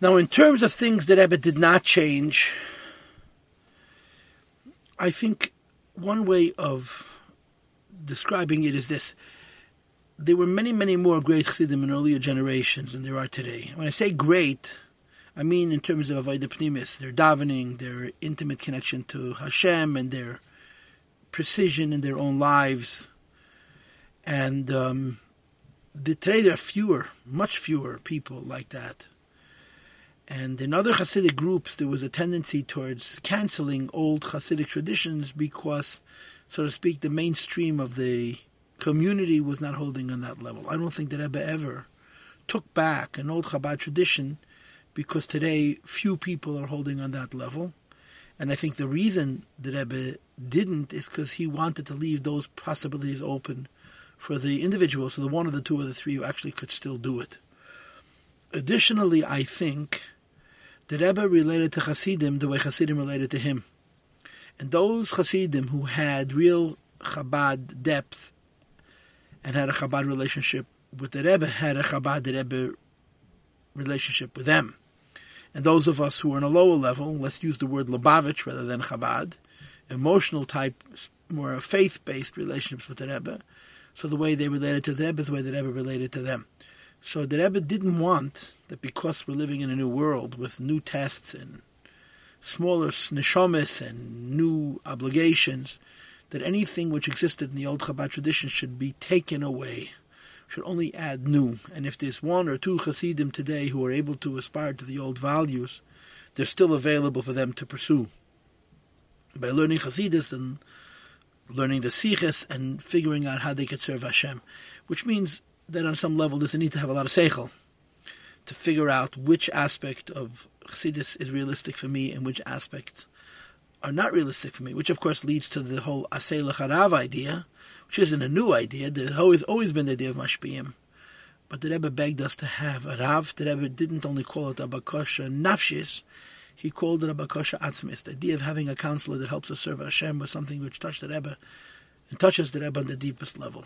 Now, in terms of things that Rebbe did not change, I think one way of describing it is this. There were many, many more great Chassidim in earlier generations than there are today. When I say great, I mean in terms of Avodah Pnimis, their davening, their intimate connection to Hashem, and their precision in their own lives. And um, the, today there are fewer, much fewer people like that. And in other Hasidic groups, there was a tendency towards canceling old Hasidic traditions because, so to speak, the mainstream of the community was not holding on that level. I don't think that Rebbe ever took back an old Chabad tradition because today few people are holding on that level. And I think the reason that Rebbe didn't is because he wanted to leave those possibilities open for the individual, so the one or the two or the three who actually could still do it. Additionally, I think the Rebbe related to Hasidim the way Hasidim related to him. And those Hasidim who had real Chabad depth and had a Chabad relationship with the Rebbe had a Chabad Rebbe relationship with them. And those of us who are on a lower level, let's use the word Lubavitch rather than Chabad, emotional type, more faith-based relationships with the Rebbe. So the way they related to the Rebbe is the way the Rebbe related to them. So the Rebbe didn't want that because we're living in a new world with new tests and smaller neshomis and new obligations, that anything which existed in the old Chabad tradition should be taken away, should only add new. And if there's one or two Hasidim today who are able to aspire to the old values, they're still available for them to pursue. By learning Hasidus and learning the Siches and figuring out how they could serve Hashem, which means that on some level there's a need to have a lot of seichel to figure out which aspect of Chassidus is realistic for me and which aspects are not realistic for me, which of course leads to the whole Asay Lecharav idea, which isn't a new idea. There's always, always been the idea of Mashpiyim. But the Rebbe begged us to have a Rav. The Rebbe didn't only call it a Bakosha Nafshis, he called it a Bakosha Atzmis. The idea of having a counselor that helps us serve Hashem was something which touched the Rebbe and touches the Rebbe on the deepest level.